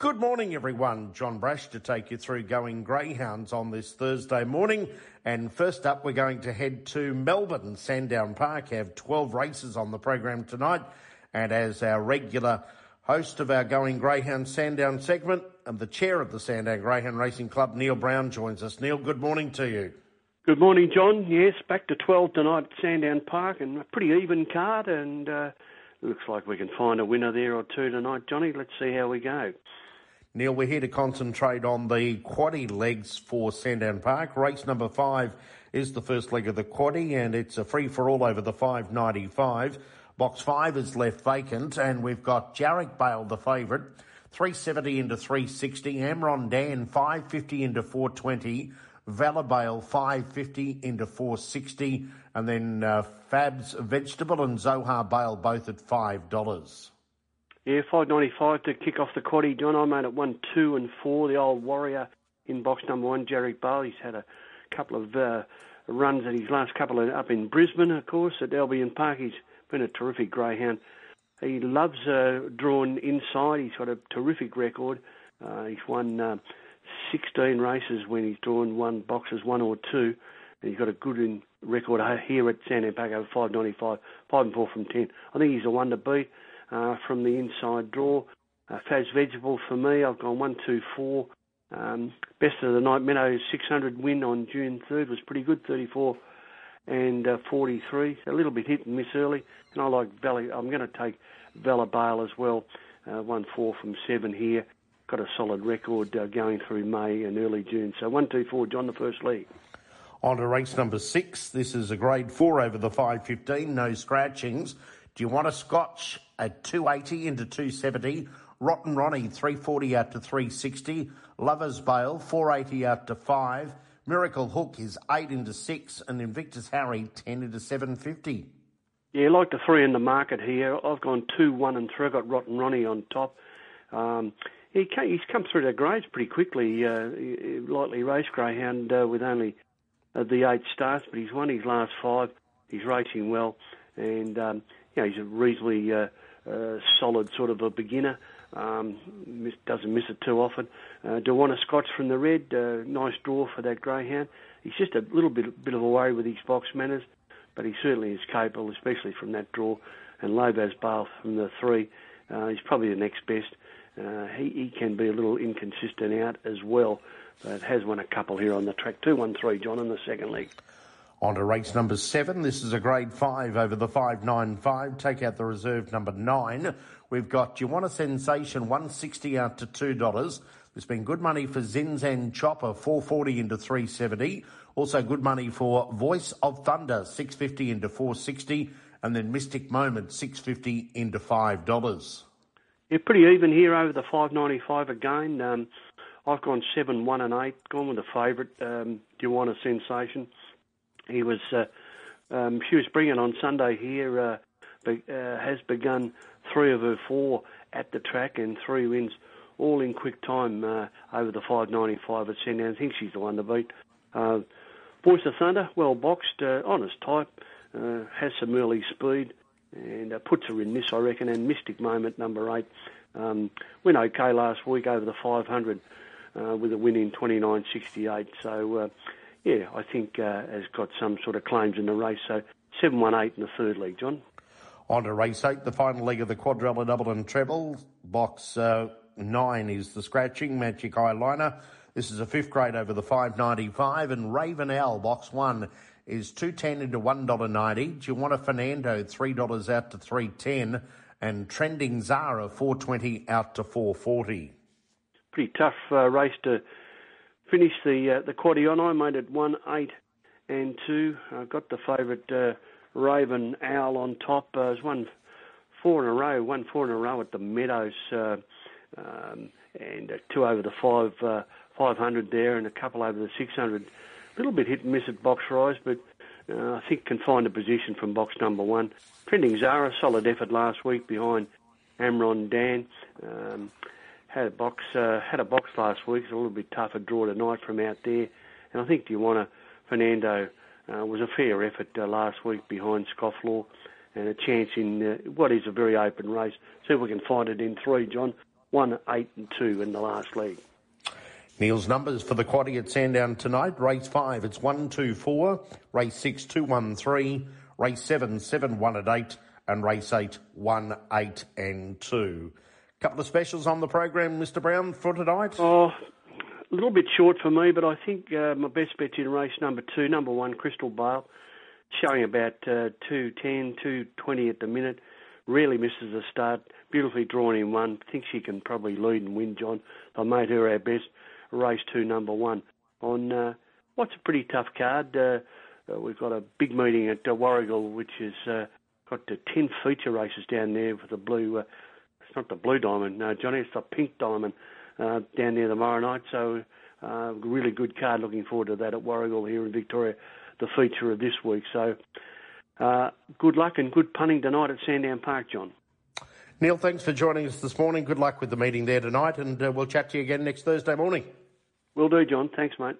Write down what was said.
Good morning, everyone. John Brasch to take you through going greyhounds on this Thursday morning. And first up, we're going to head to Melbourne. Sandown Park have 12 races on the program tonight. And as our regular host of our Going Greyhound Sandown segment, and the chair of the Sandown Greyhound Racing Club, Neil Brown, joins us. Neil, good morning to you. Good morning, John. Yes, back to 12 tonight at Sandown Park, and a pretty even card, and uh, looks like we can find a winner there or two tonight, Johnny. Let's see how we go. Neil, we're here to concentrate on the quaddy legs for Sandown Park. Race number five is the first leg of the quaddy, and it's a free for all over the 595. Box five is left vacant, and we've got Jarek Bale, the favourite, 370 into 360. Amron Dan, 550 into 420. Valabale 550 into 460, and then uh, Fabs Vegetable and Zohar Bale both at five dollars. Yeah, five ninety five to kick off the quaddy. John, I made it one, two, and four. The old warrior in box number one, Jarek Bale. He's had a couple of uh, runs at his last couple of, up in Brisbane, of course, at Albion Park. He's been a terrific greyhound. He loves uh, drawn inside. He's got a terrific record. Uh, he's won uh, 16 races when he's drawn one boxes, one or two. And he's got a good record here at Park over 595, 5 and 4 from 10. I think he's a one to beat uh, from the inside draw. Uh, Faz Vegetable for me, I've gone 1 2 4. Um, best of the night, Meadows 600 win on June 3rd was pretty good, 34 and uh, 43. A little bit hit and miss early. And I like Valley, I'm going to take Vela Bale as well, uh, 1 4 from 7 here got a solid record uh, going through May and early June. So one, two, four, John, the first league. On to race number six. This is a grade four over the 515, no scratchings. Do you want a scotch at 280 into 270? Rotten Ronnie, 340 out to 360. Lover's Bale, 480 out to 5. Miracle Hook is 8 into 6. And Invictus Harry, 10 into 750. Yeah, like the three in the market here. I've gone 2, 1 and 3. I've got Rotten Ronnie on top. Um, he came, he's come through the grades pretty quickly. Uh, lightly race greyhound uh, with only uh, the eight starts, but he's won his last five. He's racing well, and um, you know he's a reasonably uh, uh, solid sort of a beginner. Um, miss, doesn't miss it too often. Uh, Dewana Scotch from the red, uh, nice draw for that greyhound. He's just a little bit bit of a worry with his box manners, but he certainly is capable, especially from that draw. And Lobaz Bale from the three, uh, he's probably the next best. Uh, he, he can be a little inconsistent out as well, but has won a couple here on the track. 2 1 3, John, in the second leg. On to race number seven. This is a grade five over the 595. Take out the reserve number nine. We've got You Want a Sensation 160 out to $2. There's been good money for Zinzan Chopper 440 into 370. Also good money for Voice of Thunder 650 into 460. And then Mystic Moment 650 into $5. Yeah, pretty even here over the 595 again. Um, I've gone 7, 1 and 8, gone with the favourite. Um, do you want a sensation? He was, uh, um, she was bringing on Sunday here, uh, be, uh, has begun three of her four at the track and three wins all in quick time uh, over the 595 at Sandown. I think she's the one to beat. Uh, Voice of Thunder, well boxed, uh, honest type, has some early speed and puts her in this, I reckon. And Mystic Moment, number eight, um, went okay last week over the 500 uh, with a win in 29.68. So, uh, yeah, I think uh, has got some sort of claims in the race. So, 7-1-8 in the third league, John. On to race eight, the final leg of the quadrella double and treble. Box uh, nine is the scratching, Magic Eyeliner. This is a fifth grade over the 595, and Raven L, box one, is two ten into one dollar ninety. Do you want a Fernando three dollars out to three ten, and trending Zara four twenty out to four forty. Pretty tough uh, race to finish the uh, the quaddy on. I made it one eight and two. I got the favourite uh, Raven Owl on top. Uh, was one four in a row, one four in a row at the Meadows, uh, um, and uh, two over the five uh, five hundred there, and a couple over the six hundred A little bit hit and miss at box rise, but uh, I think can find a position from box number one. Trending Zara, solid effort last week behind Amron Dan. Um, had a box uh, had a box last week. It's a little bit tougher draw tonight from out there, and I think Diwana Fernando uh, was a fair effort uh, last week behind Scofflaw, and a chance in uh, what is a very open race. See if we can find it in three, John. one, eight, and two in the last leg. Neil's numbers for the quaddy at Sandown tonight. Race five, it's one, two, four. Race six, two, one, three. Race seven, seven, one at eight. And race eight, one, eight, and two. Couple of specials on the program, Mr. Brown, for tonight. Oh, a little bit short for me, but I think uh, my best bet's in race number two, number one, Crystal Bale, showing about uh, 210, 220 at the minute. Really misses the start. Beautifully drawn in one. Think she can probably lead and win, John. I made her our best race two, number one. On uh, what's a pretty tough card. Uh, uh, we've got a big meeting at uh, Warragul, which has uh, got uh, 10 feature races down there for the blue. It's not the blue diamond, no, Johnny, it's the pink diamond uh, down there tomorrow night. So, uh, really good card. Looking forward to that at Warragul here in Victoria, the feature of this week. So, uh, good luck and good punting tonight at Sandown Park, John. Neil, thanks for joining us this morning. Good luck with the meeting there tonight, and uh, we'll chat to you again next Thursday morning. Will do, John. Thanks, mate.